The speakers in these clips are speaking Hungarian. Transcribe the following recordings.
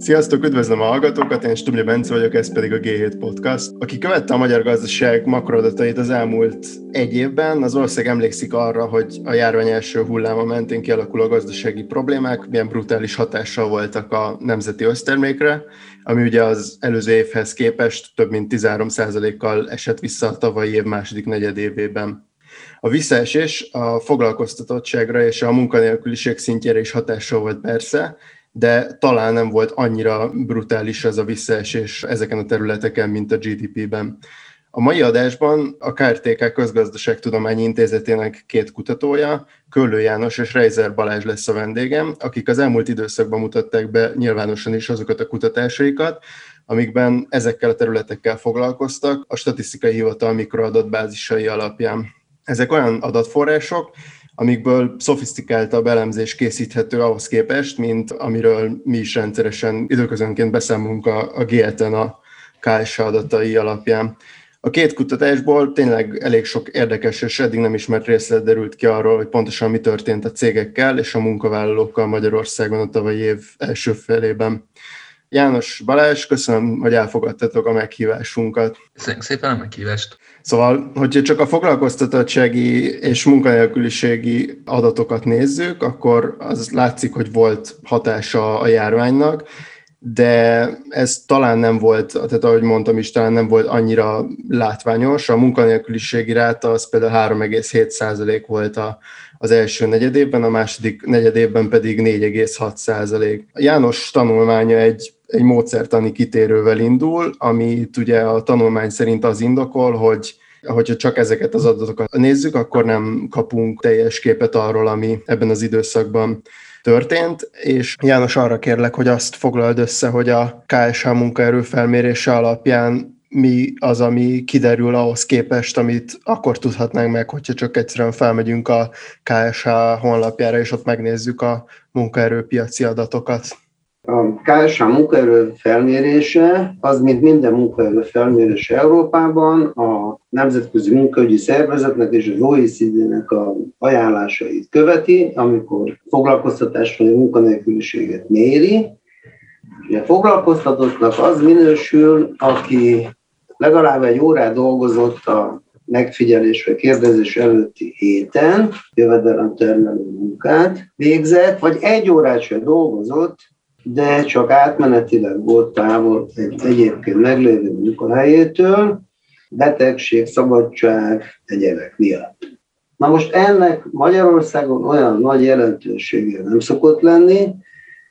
Sziasztok, üdvözlöm a hallgatókat, én Stubli Bence vagyok, ez pedig a G7 Podcast. Aki követte a magyar gazdaság makroadatait az elmúlt egy évben, az ország emlékszik arra, hogy a járvány első hulláma mentén kialakuló gazdasági problémák milyen brutális hatással voltak a nemzeti össztermékre, ami ugye az előző évhez képest több mint 13%-kal esett vissza a tavalyi év második negyedévében. A visszaesés a foglalkoztatottságra és a munkanélküliség szintjére is hatással volt persze, de talán nem volt annyira brutális ez a visszaesés ezeken a területeken, mint a GDP-ben. A mai adásban a KRTK Közgazdaságtudományi Intézetének két kutatója, Köllő János és Reizer Balázs lesz a vendégem, akik az elmúlt időszakban mutatták be nyilvánosan is azokat a kutatásaikat, amikben ezekkel a területekkel foglalkoztak a statisztikai hivatal mikroadatbázisai alapján. Ezek olyan adatforrások, amikből szofisztikáltabb elemzés készíthető ahhoz képest, mint amiről mi is rendszeresen időközönként beszámolunk a, a GLTN a KSA adatai alapján. A két kutatásból tényleg elég sok érdekes és eddig nem ismert részlet derült ki arról, hogy pontosan mi történt a cégekkel és a munkavállalókkal Magyarországon a tavalyi év első felében. János Balázs, köszönöm, hogy elfogadtatok a meghívásunkat. Köszönjük szépen a meghívást. Szóval, hogyha csak a foglalkoztatottsági és munkanélküliségi adatokat nézzük, akkor az látszik, hogy volt hatása a járványnak, de ez talán nem volt, tehát ahogy mondtam is, talán nem volt annyira látványos. A munkanélküliségi ráta az például 3,7% volt a, az első negyedében, a második negyedében pedig 4,6%. János tanulmánya egy egy módszertani kitérővel indul, amit ugye a tanulmány szerint az indokol, hogy hogyha csak ezeket az adatokat nézzük, akkor nem kapunk teljes képet arról, ami ebben az időszakban történt, és János arra kérlek, hogy azt foglald össze, hogy a KSH munkaerő felmérése alapján mi az, ami kiderül ahhoz képest, amit akkor tudhatnánk meg, hogyha csak egyszerűen felmegyünk a KSH honlapjára, és ott megnézzük a munkaerőpiaci adatokat. A KSH munkaerő felmérése, az mint minden munkaerő felmérés Európában, a Nemzetközi Munkaügyi Szervezetnek és az OECD-nek a ajánlásait követi, amikor foglalkoztatás vagy munkanélküliséget méri. A foglalkoztatottnak az minősül, aki legalább egy órát dolgozott a megfigyelés vagy kérdezés előtti héten, termelő munkát végzett, vagy egy órát sem dolgozott, de csak átmenetileg volt távol egy egyébként meglévő munkahelyétől, betegség, szabadság, egyebek miatt. Na most ennek Magyarországon olyan nagy jelentősége nem szokott lenni,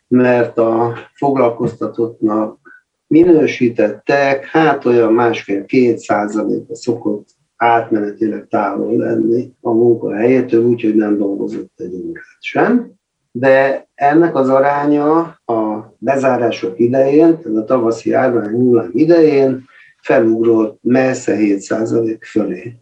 mert a foglalkoztatottnak minősítettek, hát olyan másfél-két százaléka szokott átmenetileg távol lenni a munkahelyétől, úgyhogy nem dolgozott egy órát sem de ennek az aránya a bezárások idején, tehát a tavaszi járvány hullám idején felugrott messze 7% fölé.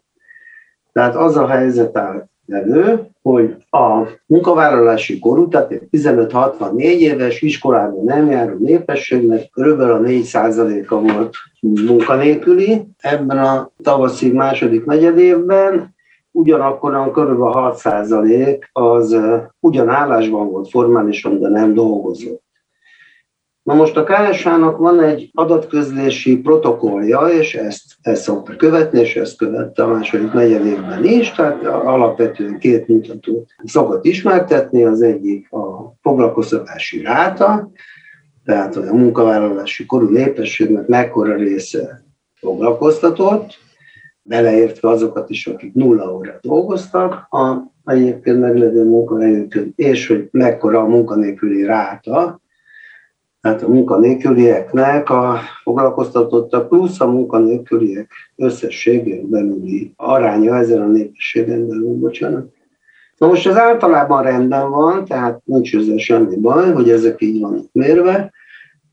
Tehát az a helyzet állt elő, hogy a munkavállalási korú, tehát 15-64 éves iskolában nem járó népességnek körülbelül a 4%-a volt munkanélküli. Ebben a tavaszi második negyedévben ugyanakkor a kb. 6% az ugyanállásban volt formálisan, de nem dolgozott. Na most a KSH-nak van egy adatközlési protokollja, és ezt, ezt szokta követni, és ezt követte a második negyed is, tehát alapvetően két mutatót szokott ismertetni, az egyik a foglalkoztatási ráta, tehát a munkavállalási korú népességnek mekkora része foglalkoztatott, beleértve azokat is, akik nulla órát dolgoztak a egyébként meglévő munkahelyükön, és hogy mekkora a munkanélküli ráta, tehát a munkanélkülieknek a foglalkoztatottak plusz a munkanélküliek összességén belüli aránya ezen a népességen belül, bocsánat. Na most ez általában rendben van, tehát nincs ezzel semmi baj, hogy ezek így vannak mérve,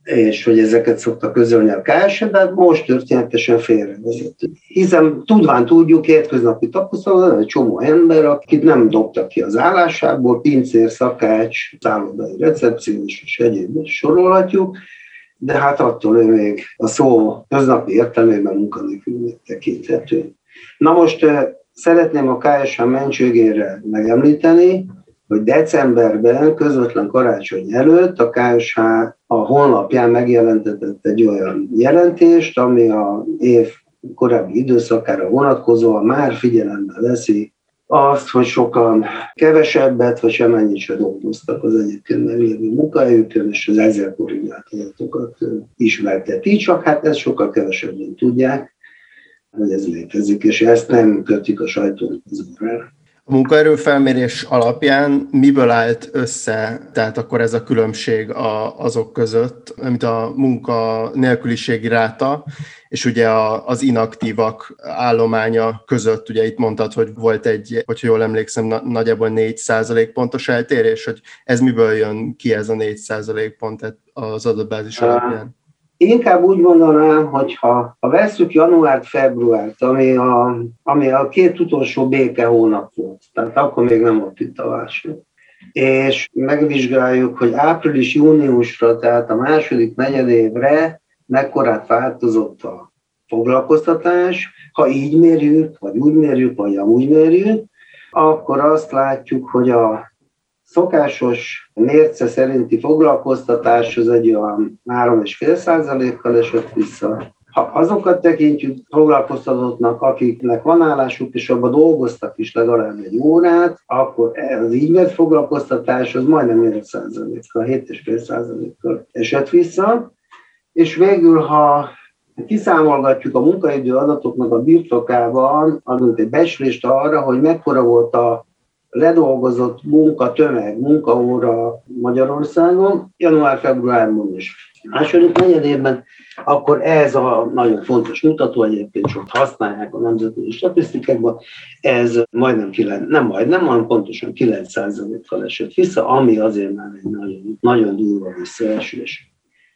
és hogy ezeket szokta közölni a KSE, de hát most történetesen félrevezető. Hiszen tudván tudjuk, hétköznapi tapasztalat, egy csomó ember, akit nem dobtak ki az állásából, pincér, szakács, szállodai recepciós és egyéb sorolhatjuk, de hát attól ő még a szó köznapi értelmében munkanélkülnek tekinthető. Na most szeretném a KSH mentségére megemlíteni, hogy decemberben, közvetlen karácsony előtt a KSH a honlapján megjelentetett egy olyan jelentést, ami a év korábbi időszakára vonatkozóan már figyelembe veszi azt, hogy sokan kevesebbet, vagy semennyit se dolgoztak az egyébként meglévő munkahelyükön, és az ezzel korrigált adatokat ismerteti, csak hát ezt sokkal kevesebben tudják, hogy ez létezik, és ezt nem kötik a sajtónak az órára. A munkaerőfelmérés alapján miből állt össze, tehát akkor ez a különbség a, azok között, amit a munka nélküliségi ráta, és ugye a, az inaktívak állománya között, ugye itt mondtad, hogy volt egy, hogyha jól emlékszem, na, nagyjából 4 pontos eltérés, hogy ez miből jön ki ez a 4 pont az adatbázis alapján? Inkább úgy mondanám, hogy ha, ha veszük január-februárt, ami a, ami a két utolsó béke hónap volt, tehát akkor még nem volt itt a válság, és megvizsgáljuk, hogy április-júniusra, tehát a második negyedévre mekkorát változott a foglalkoztatás, ha így mérjük, vagy úgy mérjük, vagy amúgy mérjük, akkor azt látjuk, hogy a szokásos mérce szerinti foglalkoztatás az egy olyan 3,5 százalékkal esett vissza. Ha azokat tekintjük foglalkoztatottnak, akiknek van állásuk, és abban dolgoztak is legalább egy órát, akkor az így vett foglalkoztatás az majdnem 1 százalékkal, 7,5 százalékkal esett vissza. És végül, ha kiszámolgatjuk a munkaidő adatoknak a birtokában, adunk egy becslést arra, hogy mekkora volt a ledolgozott munka tömeg, munkaóra Magyarországon, január-februárban is. Második negyedében akkor ez a nagyon fontos mutató, egyébként sok használják a nemzetközi statisztikákban, ez majdnem 9, nem majdnem, hanem pontosan 9%-kal esett vissza, ami azért már egy nagyon, nagyon durva visszaesés.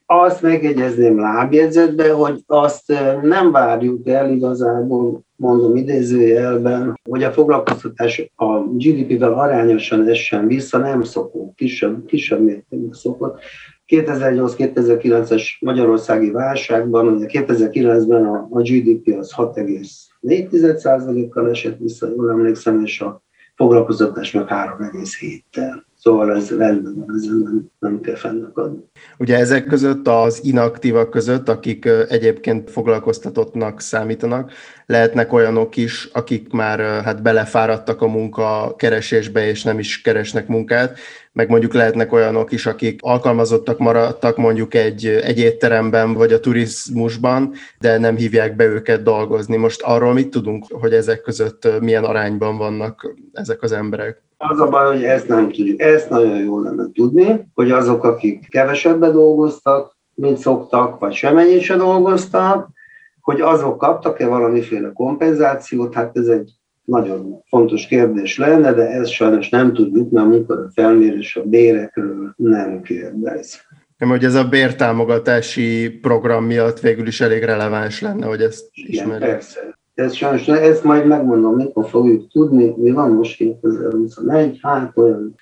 Azt megjegyezném lábjegyzetbe, hogy azt nem várjuk el igazából, mondom idézőjelben, hogy a foglalkoztatás a GDP-vel arányosan essen vissza, nem szokott, kisebb, kisebb mértékben szokott. 2008-2009-es magyarországi válságban, ugye 2009-ben a, a GDP az 6,4%-kal esett vissza, jól emlékszem, és a foglalkoztatás meg 3,7-tel. Szóval ez rendben van, ezen nem, nem kell fennakadni. Ugye ezek között az inaktívak között, akik egyébként foglalkoztatottnak számítanak, lehetnek olyanok is, akik már hát belefáradtak a munka keresésbe, és nem is keresnek munkát, meg mondjuk lehetnek olyanok is, akik alkalmazottak maradtak mondjuk egy, egy étteremben, vagy a turizmusban, de nem hívják be őket dolgozni. Most arról mit tudunk, hogy ezek között milyen arányban vannak ezek az emberek? Az a baj, hogy ezt nem tudjuk. Ezt nagyon jól lenne tudni, hogy azok, akik kevesebbet dolgoztak, mint szoktak, vagy semennyit se dolgoztak, hogy azok kaptak-e valamiféle kompenzációt, hát ez egy nagyon fontos kérdés lenne, de ezt sajnos nem tudjuk, mert a felmérés a bérekről nem kérdez. Nem, hogy ez a bértámogatási program miatt végül is elég releváns lenne, hogy ezt ismerjük. persze. Ez sajnos, ezt majd megmondom, mikor fogjuk tudni, mi van most 2021, hát olyan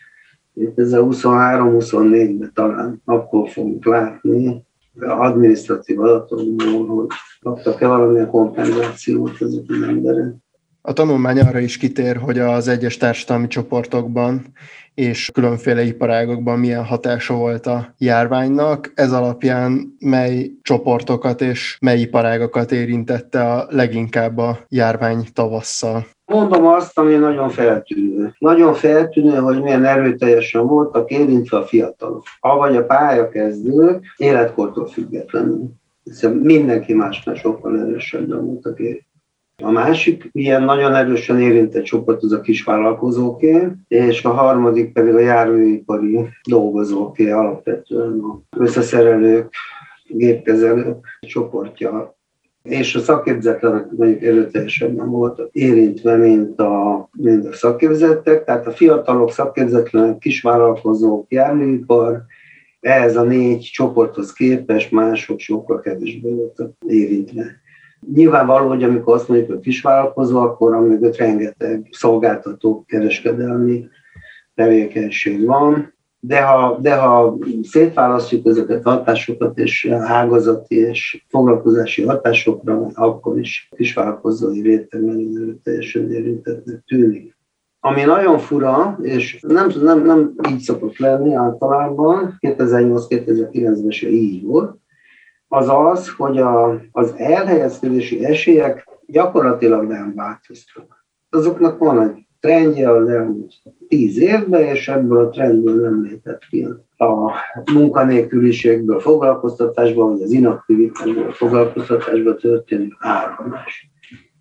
2023-24-ben talán akkor fogjuk látni, adminisztratív adatokból, hogy kaptak-e valamilyen kompenzációt ezek az emberek. A tanulmány arra is kitér, hogy az egyes társadalmi csoportokban és különféle iparágokban milyen hatása volt a járványnak. Ez alapján mely csoportokat és mely iparágokat érintette a leginkább a járvány tavasszal? Mondom azt, ami nagyon feltűnő. Nagyon feltűnő, hogy milyen erőteljesen voltak érintve a fiatalok. Avagy a pályakezdők életkortól függetlenül. Hiszen mindenki másnál sokkal erősebben voltak érintve. A másik ilyen nagyon erősen érintett csoport az a kisvállalkozóké, és a harmadik pedig a járőipari dolgozóké, alapvetően a összeszerelők, gépkezelők csoportja. És a szakképzetlenek mondjuk erőteljesebben voltak érintve, mint a, mint a szakképzettek, tehát a fiatalok, szakképzetlenek, kisvállalkozók, járőipar, ehhez a négy csoporthoz képest mások sokkal kevésbé voltak érintve. Nyilvánvaló, hogy amikor azt mondjuk, hogy kisvállalkozó, akkor amögött rengeteg szolgáltató kereskedelmi tevékenység van, de ha, de ha szétválasztjuk ezeket a hatásokat és ágazati és foglalkozási hatásokra, akkor is kisvállalkozói réteg nagyon erőteljesen érintettnek tűnik. Ami nagyon fura, és nem, nem, nem így szokott lenni általában, 2008-2009-ben se így volt, az az, hogy a, az elhelyezkedési esélyek gyakorlatilag nem változtak. Azoknak van egy trendje az elmúlt tíz évben, és ebből a trendből nem lépett ki a munkanélküliségből foglalkoztatásban, vagy az inaktivitásból foglalkoztatásban történő áramlás.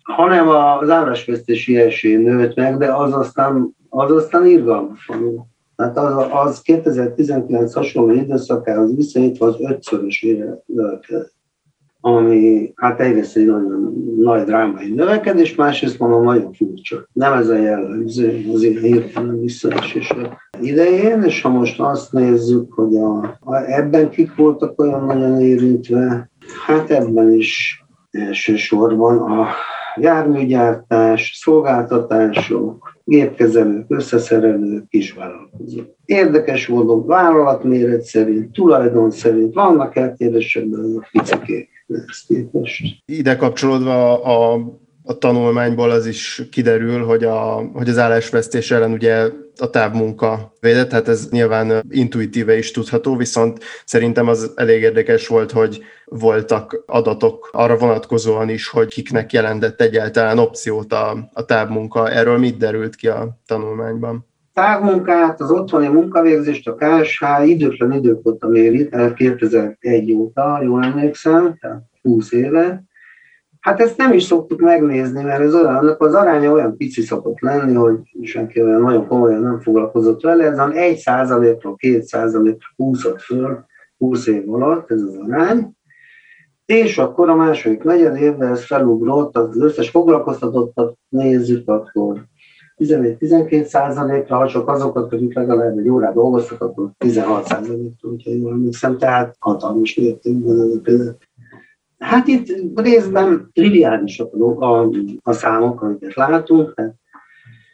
Hanem az árasvesztési esély nőtt meg, de az aztán, az aztán irgalmatlanul. Tehát az, az 2019 hasonló időszakához viszonyítva az ötszörösére növekedett ami hát egyrészt egy nagyon nagy drámai növekedés, másrészt mondom nagyon furcsa. Nem ez a jellemző az ilyen hirtelen visszaesések idején, és ha most azt nézzük, hogy a, a, ebben kik voltak olyan nagyon érintve, hát ebben is elsősorban a járműgyártás, szolgáltatások, gépkezelők, összeszerelők, kisvállalkozók. Érdekes módon vállalatméret szerint, tulajdon szerint vannak eltérések, a picikék ezt képest. Ide kapcsolódva a tanulmányból az is kiderül, hogy, a, hogy az állásvesztés ellen ugye a távmunka védett, hát ez nyilván intuitíve is tudható, viszont szerintem az elég érdekes volt, hogy voltak adatok arra vonatkozóan is, hogy kiknek jelentett egyáltalán opciót a, a távmunka. Erről mit derült ki a tanulmányban? távmunkát, az otthoni munkavégzést a KSH időtlen idők óta méri, tehát 2001 óta, jól emlékszem, tehát 20 éve. Hát ezt nem is szoktuk megnézni, mert ez olyan, annak az aránya olyan pici szokott lenni, hogy senki olyan nagyon komolyan nem foglalkozott vele, ez 1 százalékról 2 százalékra húzott föl 20 év alatt ez az arány. És akkor a második negyed évben ez felugrott, az összes foglalkoztatottat nézzük, akkor 11-12 százalékra, ha csak azokat, akik legalább egy órát dolgoztak, akkor 16 százalékra, hogyha jól emlékszem, tehát hatalmas mértékben ez a. Hát itt részben triviálisak a, a, a számok, amiket látunk, tehát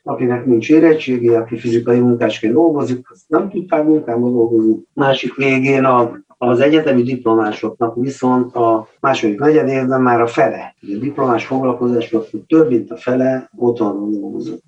akinek nincs érettségi, aki fizikai munkásként dolgozik, az nem tud munkában dolgozni. Másik végén a, az egyetemi diplomásoknak viszont a második negyed évben már a fele, a diplomás foglalkozásnak több mint a fele otthonról dolgozott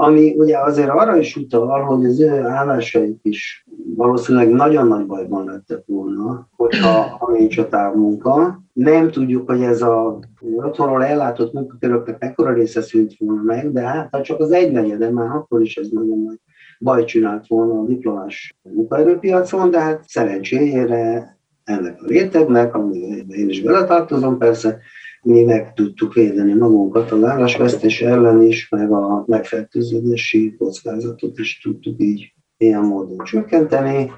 ami ugye azért arra is utal, hogy az ő állásaik is valószínűleg nagyon nagy bajban lettek volna, hogyha ha nincs a távmunka. Nem tudjuk, hogy ez a otthonról ellátott munkaköröknek mekkora része szűnt volna meg, de hát csak az egynegyede, már akkor is ez nagyon nagy baj csinált volna a diplomás munkaerőpiacon, de hát szerencsére ennek a rétegnek, amiben én is beletartozom persze, mi meg tudtuk védeni magunkat a vállásvesztés ellen is, meg a megfertőződési kockázatot is tudtuk így ilyen módon csökkenteni.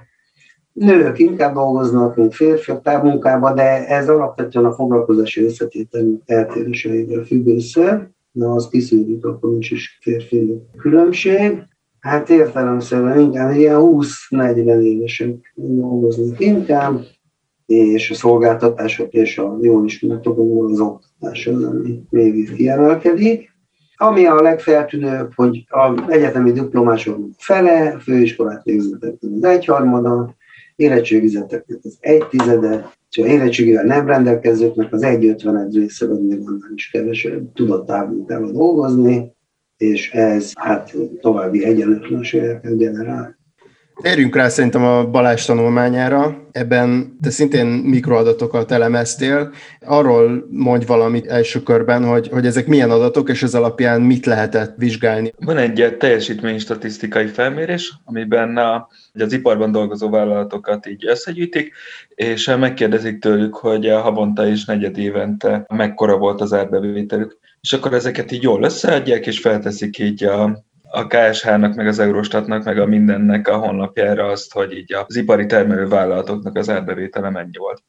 Nők inkább dolgoznak, mint férfiak távmunkában, de ez alapvetően a foglalkozási összetétel eltéréseivel függ össze, de az kiszűrjük, akkor nincs is férfi különbség. Hát értelemszerűen inkább ilyen 20-40 évesek dolgoznak inkább, és a szolgáltatások és a jól ismert az oktatás az, ami még kiemelkedik. Ami a legfeltűnőbb, hogy az egyetemi diplomások fele, főiskolát végzettek az egyharmada, érettségizeteknek az egy tizede, a érettségivel nem rendelkezőknek az egy ötvened része, vagy még annál is kevesebb tudott távmunkával dolgozni, és ez hát további egyenlőtlenségeket generál. Térjünk rá szerintem a Balázs tanulmányára. Ebben te szintén mikroadatokat elemeztél. Arról mondj valamit első körben, hogy, hogy ezek milyen adatok, és ez alapján mit lehetett vizsgálni. Van egy teljesítménystatisztikai felmérés, amiben a, az iparban dolgozó vállalatokat így összegyűjtik, és megkérdezik tőlük, hogy havonta és negyed évente mekkora volt az árbevételük. És akkor ezeket így jól összeadják, és felteszik így a a KSH-nak, meg az Eurostatnak, meg a mindennek a honlapjára azt, hogy így az ipari termelővállalatoknak az árbevétele mennyi volt.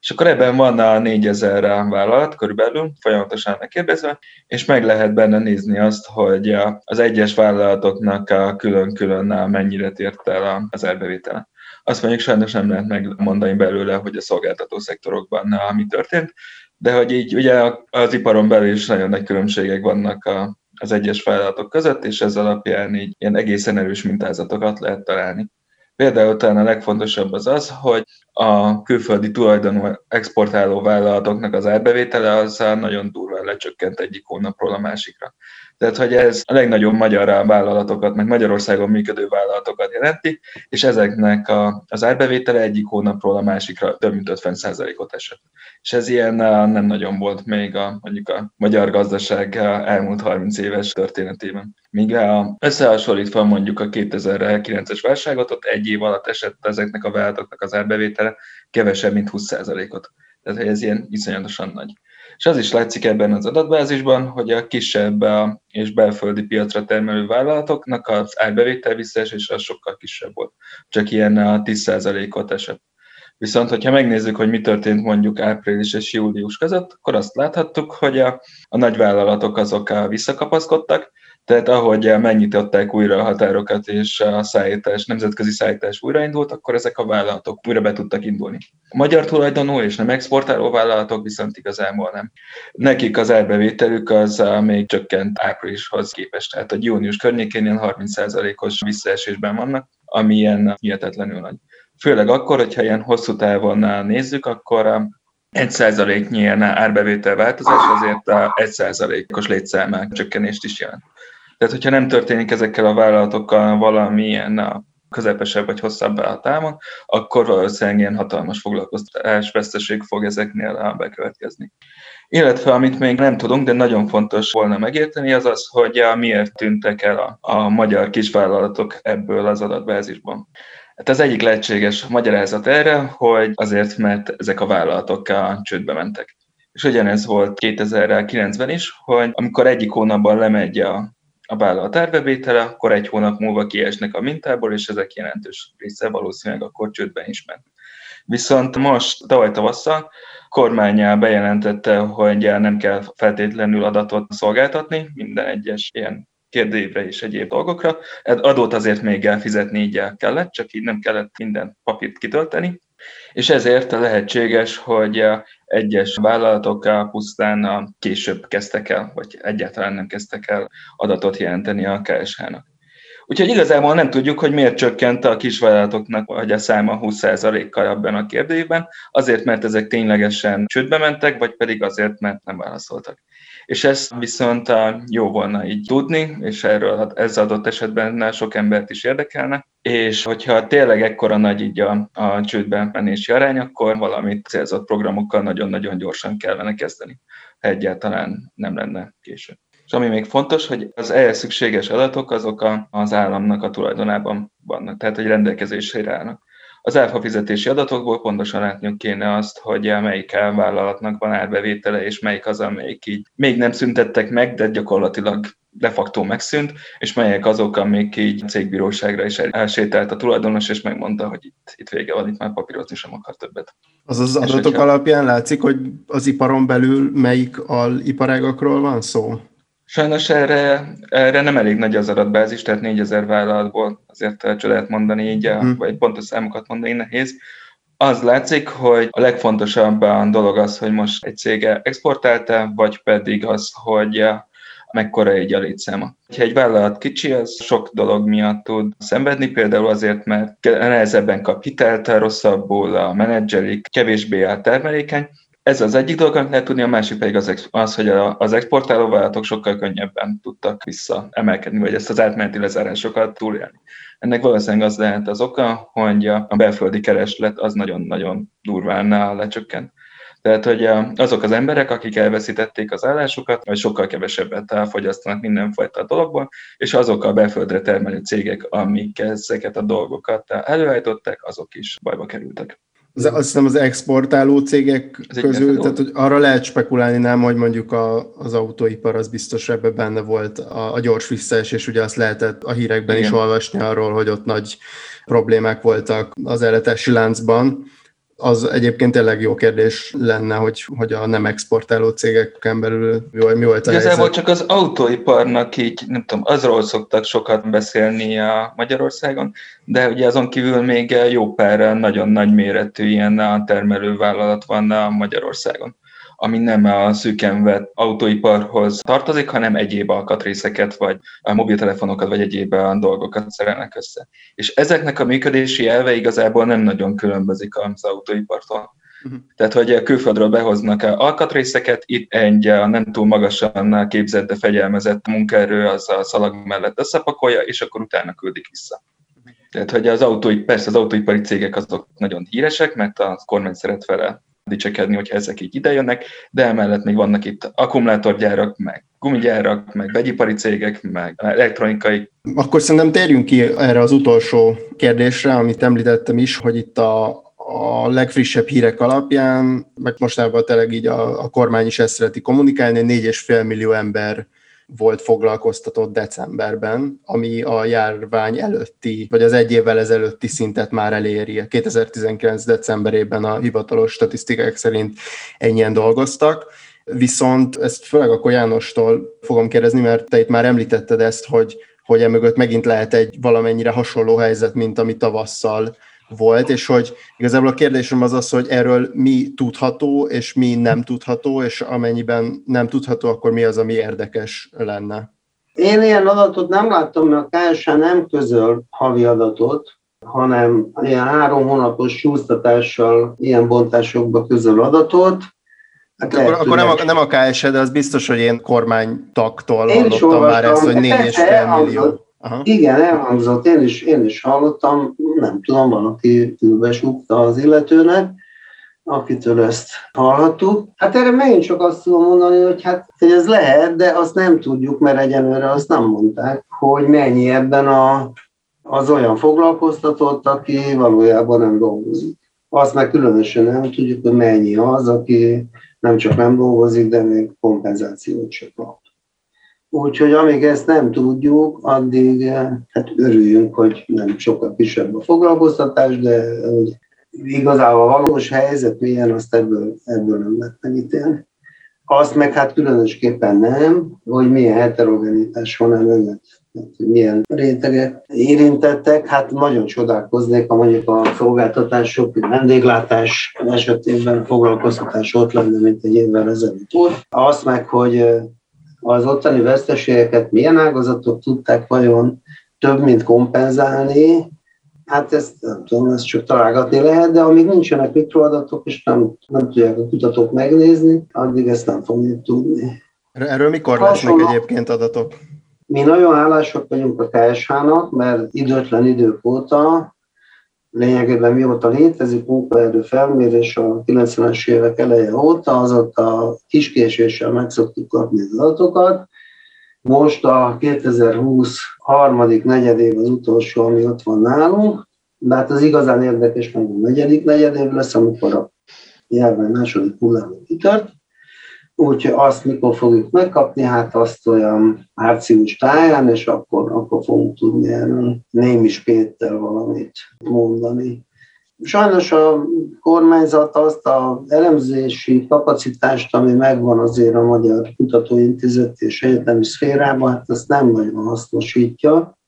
És akkor ebben van a 4000 vállalat körülbelül, folyamatosan megkérdezve, és meg lehet benne nézni azt, hogy az egyes vállalatoknak a külön-külön mennyire tért el az árbevétele. Azt mondjuk sajnos nem lehet megmondani belőle, hogy a szolgáltató szektorokban mi történt, de hogy így ugye az iparon belül is nagyon nagy különbségek vannak a, az egyes feladatok között, és ez alapján így ilyen egészen erős mintázatokat lehet találni. Például talán a legfontosabb az az, hogy a külföldi tulajdonú exportáló vállalatoknak az árbevétele az nagyon durván lecsökkent egyik hónapról a másikra. Tehát, hogy ez a legnagyobb magyar vállalatokat, meg Magyarországon működő vállalatokat jelenti, és ezeknek a, az árbevétele egyik hónapról a másikra több mint 50%-ot esett. És ez ilyen nem nagyon volt még a, mondjuk a magyar gazdaság elmúlt 30 éves történetében. Míg a, összehasonlítva mondjuk a 2009-es válságot, ott egy év alatt esett ezeknek a vállalatoknak az árbevétele kevesebb, mint 20%-ot. Tehát ez ilyen iszonyatosan nagy. És az is látszik ebben az adatbázisban, hogy a kisebb és belföldi piacra termelő vállalatoknak az árbevétel az sokkal kisebb volt. Csak ilyen a 10%-ot esett. Viszont, hogyha megnézzük, hogy mi történt mondjuk április és július között, akkor azt láthattuk, hogy a, a nagyvállalatok azok visszakapaszkodtak, tehát ahogy megnyitották újra a határokat és a szállítás, nemzetközi szállítás újraindult, akkor ezek a vállalatok újra be tudtak indulni. A magyar tulajdonú és nem exportáló vállalatok viszont igazából nem. Nekik az elbevételük az még csökkent áprilishoz képest, tehát a június környékén ilyen 30%-os visszaesésben vannak, ami ilyen hihetetlenül nagy. Főleg akkor, hogyha ilyen hosszú távon nézzük, akkor egy százaléknyi ilyen árbevétel változás azért egy százalékos létszámák csökkenést is jelent. Tehát, hogyha nem történik ezekkel a vállalatokkal valamilyen a közepesebb vagy hosszabb a akkor valószínűleg ilyen hatalmas foglalkoztatás veszteség fog ezeknél bekövetkezni. Illetve amit még nem tudunk, de nagyon fontos volna megérteni, az az, hogy miért tűntek el a, a magyar kisvállalatok ebből az adatbázisban. Hát az egyik lehetséges magyarázat erre, hogy azért, mert ezek a vállalatok a csődbe mentek. És ugyanez volt 2009-ben is, hogy amikor egyik hónapban lemegy a a vállalat árbevétele, akkor egy hónap múlva kiesnek a mintából, és ezek jelentős része valószínűleg akkor csődben is ment. Viszont most tavaly tavasszal kormánya bejelentette, hogy nem kell feltétlenül adatot szolgáltatni minden egyes ilyen kérdévre és egyéb dolgokra. Adót azért még elfizetni így el kellett, csak így nem kellett minden papírt kitölteni. És ezért lehetséges, hogy egyes vállalatok pusztán később kezdtek el, vagy egyáltalán nem kezdtek el adatot jelenteni a KSH-nak. Úgyhogy igazából nem tudjuk, hogy miért csökkent a kisvállalatoknak vagy a száma 20%-kal ebben a kérdőjében, azért, mert ezek ténylegesen csődbe mentek, vagy pedig azért, mert nem válaszoltak. És ezt viszont jó volna így tudni, és erről ez adott esetben sok embert is érdekelne, és hogyha tényleg ekkora nagy így a, a csődbe menési arány, akkor valamit célzott programokkal nagyon-nagyon gyorsan kellene kezdeni, ha egyáltalán nem lenne késő. És ami még fontos, hogy az ehhez szükséges adatok azok a, az államnak a tulajdonában vannak, tehát hogy rendelkezésre állnak. Az áfa fizetési adatokból pontosan látnunk kéne azt, hogy melyik vállalatnak van árbevétele, és melyik az, amelyik így még nem szüntettek meg, de gyakorlatilag de facto megszűnt, és melyek azok, amik így cégbíróságra is elsétált a tulajdonos, és megmondta, hogy itt, itt vége van, itt már papírozni sem akar többet. Az az adatok hogyha... alapján látszik, hogy az iparon belül melyik aliparágakról van szó? Sajnos erre, erre nem elég nagy az adatbázis, tehát 4000 vállalatból azért csodát mondani így, hmm. vagy pontos számokat mondani nehéz. Az látszik, hogy a legfontosabb a dolog az, hogy most egy cége exportálta, vagy pedig az, hogy mekkora egy a létszáma. Ha egy vállalat kicsi, az sok dolog miatt tud szenvedni, például azért, mert nehezebben kap hitelt, rosszabbul a menedzselik, kevésbé áll termelékeny, ez az egyik dolog, amit lehet tudni, a másik pedig az, az hogy az exportáló vállalatok sokkal könnyebben tudtak visszaemelkedni, vagy ezt az átmeneti lezárásokat túlélni. Ennek valószínűleg az lehet az oka, hogy a belföldi kereslet az nagyon-nagyon durván lecsökkent. Tehát, hogy azok az emberek, akik elveszítették az állásukat, vagy sokkal kevesebbet elfogyasztanak mindenfajta dologból, és azok a belföldre termelő cégek, amik ezeket a dolgokat előállították, azok is bajba kerültek az, azt hiszem az exportáló cégek Ez közül, tehát hogy arra lehet spekulálni, nem, hogy mondjuk a, az autóipar az biztos ebbe benne volt a, a gyors visszaesés, ugye azt lehetett a hírekben Igen. is olvasni arról, hogy ott nagy problémák voltak az ellátási láncban az egyébként tényleg jó kérdés lenne, hogy, hogy a nem exportáló cégeken belül mi, mi volt a Igazából helyzet. csak az autóiparnak így, nem tudom, azról szoktak sokat beszélni a Magyarországon, de ugye azon kívül még jó pár nagyon nagy méretű ilyen termelővállalat van a Magyarországon ami nem a szűken vett autóiparhoz tartozik, hanem egyéb alkatrészeket, vagy a mobiltelefonokat, vagy egyéb dolgokat szerelnek össze. És ezeknek a működési elve igazából nem nagyon különbözik az autóipartól. Uh-huh. Tehát, hogy külföldről behoznak alkatrészeket, itt egy nem túl magasan képzett, de fegyelmezett munkaerő az a szalag mellett összepakolja, és akkor utána küldik vissza. Tehát, hogy az autói, persze az autóipari cégek azok nagyon híresek, mert a kormány szeret vele dicsekedni, hogyha ezek így idejönnek, de emellett még vannak itt akkumulátorgyárak, meg gumigyárak, meg vegyipari cégek, meg elektronikai. Akkor szerintem térjünk ki erre az utolsó kérdésre, amit említettem is, hogy itt a, a legfrissebb hírek alapján, meg mostában tényleg így a, a kormány is ezt szereti kommunikálni, 4,5 millió ember volt foglalkoztatott decemberben, ami a járvány előtti, vagy az egy évvel ezelőtti szintet már eléri. 2019. decemberében a hivatalos statisztikák szerint ennyien dolgoztak. Viszont ezt főleg a Jánostól fogom kérdezni, mert te itt már említetted ezt, hogy, hogy emögött megint lehet egy valamennyire hasonló helyzet, mint ami tavasszal volt, és hogy igazából a kérdésem az az, hogy erről mi tudható, és mi nem tudható, és amennyiben nem tudható, akkor mi az, ami érdekes lenne? Én ilyen adatot nem láttam, mert a KSH nem közöl havi adatot, hanem ilyen három hónapos súztatással ilyen bontásokba közöl adatot. Hát akkor, akkor nem, a, nem a KSH, de az biztos, hogy én kormánytagtól hallottam már ezt, hogy 4,5 millió. Aha. Igen, elhangzott, én is, én is hallottam, nem tudom, valaki fülbesúgta az illetőnek, akitől ezt hallhattuk. Hát erre megint csak azt tudom mondani, hogy hát hogy ez lehet, de azt nem tudjuk, mert egyenlőre azt nem mondták, hogy mennyi ebben a, az olyan foglalkoztatott, aki valójában nem dolgozik. Azt meg különösen nem tudjuk, hogy mennyi az, aki nem csak nem dolgozik, de még kompenzációt sem kap. Úgyhogy amíg ezt nem tudjuk, addig eh, hát örüljünk, hogy nem sokkal kisebb a foglalkoztatás, de hogy igazából a valós helyzet milyen, azt ebből, ebből nem lehet megítélni. Azt meg hát különösképpen nem, hogy milyen heterogenitás van ennek, hogy milyen rétegek érintettek, hát nagyon csodálkoznék, ha mondjuk a szolgáltatások, a vendéglátás esetében foglalkoztatás ott lenne, mint egy évvel ezelőtt volt. Azt meg, hogy eh, az ottani veszteségeket milyen ágazatok tudták vajon több, mint kompenzálni, hát ezt nem tudom, ezt csak találgatni lehet, de amíg nincsenek mikroadatok, és nem, nem tudják a kutatók megnézni, addig ezt nem fogjuk tudni. Erről mikor lesznek egyébként adatok? Mi nagyon hálásak vagyunk a KSH-nak, mert időtlen idők óta lényegében mióta létezik munkaerő felmérés a 90-es évek eleje óta, azóta kiskéséssel meg szoktuk kapni az adatokat. Most a 2020 harmadik negyedév az utolsó, ami ott van nálunk, de hát az igazán érdekes meg a negyedik negyedév lesz, amikor a járvány második hullámot kitört. Úgyhogy azt mikor fogjuk megkapni, hát azt olyan március táján, és akkor, akkor fogunk tudni erről némi spéttel valamit mondani. Sajnos a kormányzat azt az elemzési kapacitást, ami megvan azért a Magyar Kutatóintézet és egyetemi szférában, hát ezt nem nagyon hasznosítja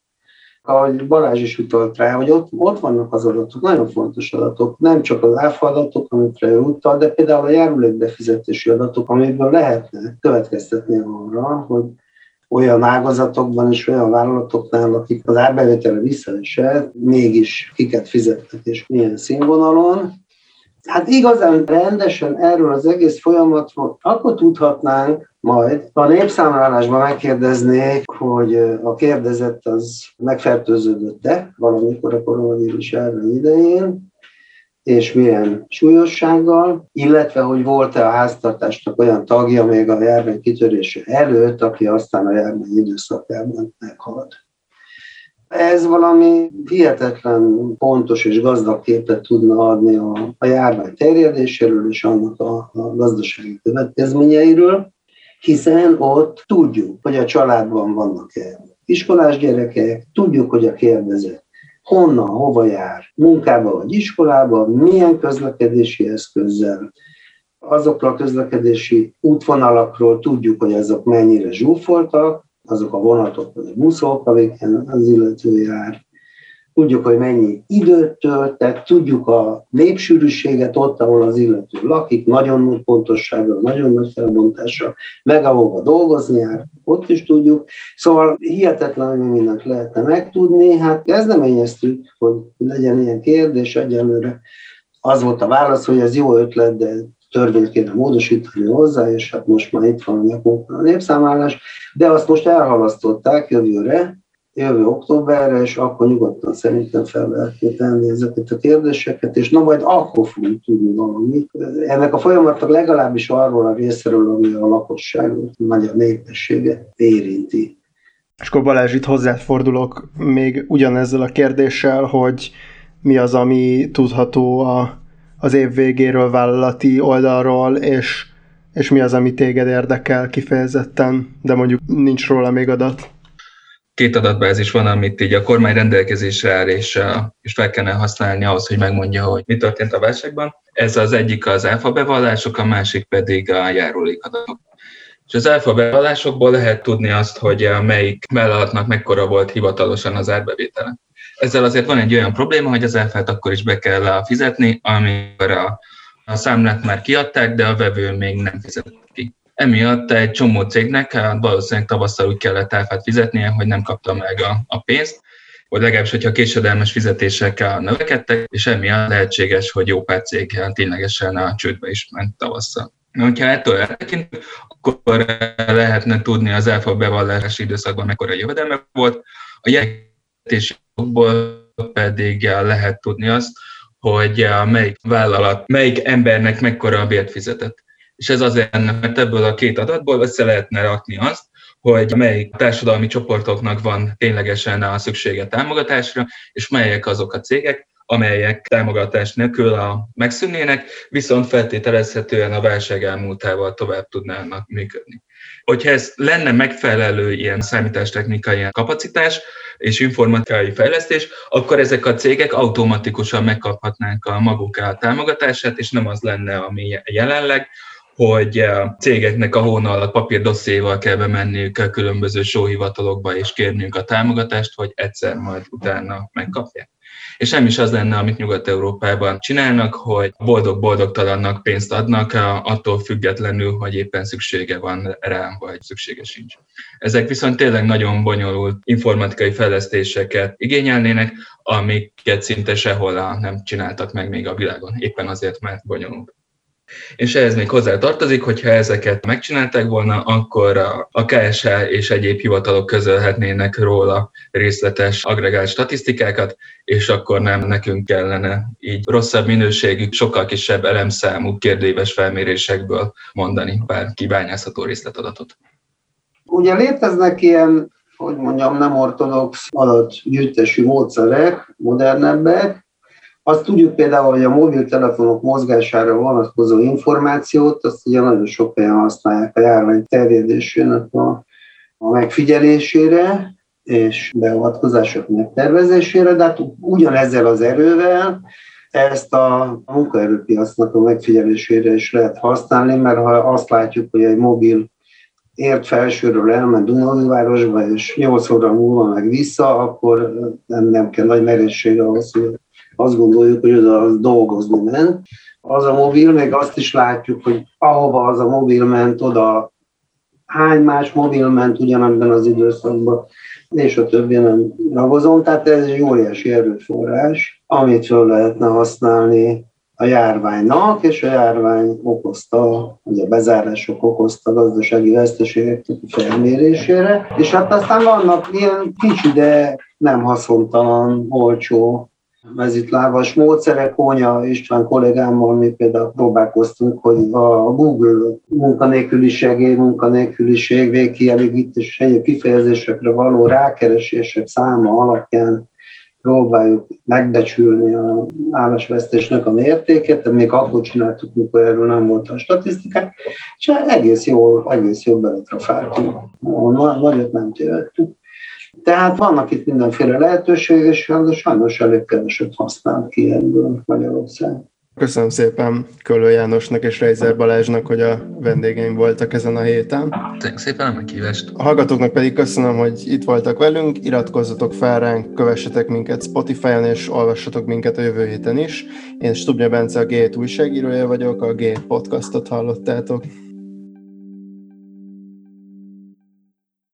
ahogy Balázs is utalt rá, hogy ott, ott vannak az adatok, nagyon fontos adatok, nem csak az áfa adatok, amikre ő utal, de például a járulékbefizetési adatok, amiből lehetne következtetni arra, hogy olyan ágazatokban és olyan vállalatoknál, akik az árbevétele visszaesett, mégis kiket fizettek és milyen színvonalon. Hát igazán rendesen erről az egész folyamatról akkor tudhatnánk, majd a népszámlálásban megkérdeznék, hogy a kérdezett az megfertőződött-e valamikor a koronavírus járvány idején, és milyen súlyossággal, illetve hogy volt-e a háztartásnak olyan tagja még a járvány kitörése előtt, aki aztán a járvány időszakában meghalt. Ez valami hihetetlen pontos és gazdag képet tudna adni a, a járvány terjedéséről és annak a, a gazdasági következményeiről hiszen ott tudjuk, hogy a családban vannak-e iskolás gyerekek, tudjuk, hogy a kérdező honnan, hova jár, munkába vagy iskolába, milyen közlekedési eszközzel, azokról a közlekedési útvonalakról tudjuk, hogy azok mennyire zsúfoltak, azok a vonatok vagy buszok, amiken az illető jár, tudjuk, hogy mennyi időt tölt, tudjuk a népsűrűséget ott, ahol az illető lakik, nagyon nagy pontossággal, nagyon nagy felbontással, meg ahova dolgozni jár, ott is tudjuk. Szóval hihetetlen, hogy mindent lehetne megtudni. Hát kezdeményeztük, hogy legyen ilyen kérdés egyelőre. Az volt a válasz, hogy ez jó ötlet, de törvényt kéne módosítani hozzá, és hát most már itt van a népszámlálás, de azt most elhalasztották jövőre, jövő októberre, és akkor nyugodtan szerintem fel lehet ezeket a kérdéseket, és na majd akkor fogunk tudni valamit. Ennek a folyamatnak legalábbis arról a részéről, ami a lakosságot, a magyar népességet érinti. És akkor Balázs, itt hozzáfordulok még ugyanezzel a kérdéssel, hogy mi az, ami tudható a, az év végéről vállalati oldalról, és, és mi az, ami téged érdekel kifejezetten, de mondjuk nincs róla még adat két adatbázis van, amit így a kormány rendelkezésre áll, és, és fel kellene használni ahhoz, hogy megmondja, hogy mi történt a válságban. Ez az egyik az áfa bevallások, a másik pedig a járulékadatok. És az áfa bevallásokból lehet tudni azt, hogy melyik vállalatnak mekkora volt hivatalosan az árbevétele. Ezzel azért van egy olyan probléma, hogy az áfát akkor is be kell fizetni, amikor a, a számlát már kiadták, de a vevő még nem fizet ki. Emiatt egy csomó cégnek hát valószínűleg tavasszal úgy kellett áfát fizetnie, hogy nem kapta meg a, a pénzt, vagy legalábbis, hogyha késedelmes fizetések növekedtek, és emiatt lehetséges, hogy jó pár cég ténylegesen a csődbe is ment tavasszal. Hogyha ettől eltekintünk, akkor lehetne tudni az elfa bevallási időszakban mekkora jövedelme volt, a jelentési pedig lehet tudni azt, hogy melyik vállalat, melyik embernek mekkora a bért fizetett és ez azért, mert ebből a két adatból össze lehetne rakni azt, hogy melyik társadalmi csoportoknak van ténylegesen a szüksége támogatásra, és melyek azok a cégek, amelyek támogatás nélkül a megszűnnének, viszont feltételezhetően a válság elmúltával tovább tudnának működni. Hogyha ez lenne megfelelő ilyen számítástechnikai kapacitás és informatikai fejlesztés, akkor ezek a cégek automatikusan megkaphatnánk a maguk a támogatását, és nem az lenne, ami jelenleg, hogy a cégeknek a hóna alatt papírdosszéval kell bemenniük a különböző sóhivatalokba és kérniük a támogatást, hogy egyszer majd utána megkapják. És nem is az lenne, amit Nyugat-Európában csinálnak, hogy boldog-boldogtalannak pénzt adnak, attól függetlenül, hogy éppen szüksége van rá, vagy szüksége sincs. Ezek viszont tényleg nagyon bonyolult informatikai fejlesztéseket igényelnének, amiket szinte sehol nem csináltak meg még a világon, éppen azért, mert bonyolult. És ehhez még hozzá tartozik, hogyha ezeket megcsinálták volna, akkor a KSH és egyéb hivatalok közölhetnének róla részletes agregált statisztikákat, és akkor nem nekünk kellene így rosszabb minőségű, sokkal kisebb elemszámú kérdéves felmérésekből mondani pár kibányázható részletadatot. Ugye léteznek ilyen, hogy mondjam, nem ortodox adatgyűjtési módszerek, modernebbek, azt tudjuk például, hogy a mobiltelefonok mozgására vonatkozó információt, azt ugye nagyon sok helyen használják a járvány terjedésének a, a megfigyelésére és beavatkozások megtervezésére, de hát ugyanezzel az erővel ezt a munkaerőpiacnak a megfigyelésére is lehet használni, mert ha azt látjuk, hogy egy mobil ért felsőről elment Dunavárosba, és 8 óra múlva meg vissza, akkor nem, nem kell nagy merészség ahhoz, hogy azt gondoljuk, hogy oda dolgozni ment. Az a mobil, meg azt is látjuk, hogy ahova az a mobil ment, oda hány más mobil ment ugyanebben az időszakban, és a többi nem ragozom. Tehát ez egy óriási erőforrás, amit föl lehetne használni a járványnak, és a járvány okozta, vagy a bezárások okozta gazdasági veszteségek felmérésére. És hát aztán vannak ilyen kicsi, de nem haszontalan, olcsó mezitlábas módszerek. Kónya István kollégámmal mi például próbálkoztunk, hogy a Google munkanélküliség, munkanélküliség, végkielégítés és egyéb kifejezésekre való rákeresések száma alapján próbáljuk megbecsülni a állásvesztésnek a mértékét, de még akkor csináltuk, mikor erről nem volt a statisztikák, és egész jól, egész jól beletrafáltunk. Nagyot nem tévedtük. Tehát vannak itt mindenféle lehetőség, és de sajnos elég keveset használ ki ebből Magyarország. Köszönöm szépen Kölő Jánosnak és Reizer Balázsnak, hogy a vendégeim voltak ezen a héten. Köszönöm szépen a meghívást. A hallgatóknak pedig köszönöm, hogy itt voltak velünk, iratkozzatok fel ránk, kövessetek minket Spotify-on, és olvassatok minket a jövő héten is. Én Stubnya Bence, a G7 újságírója vagyok, a G podcastot hallottátok.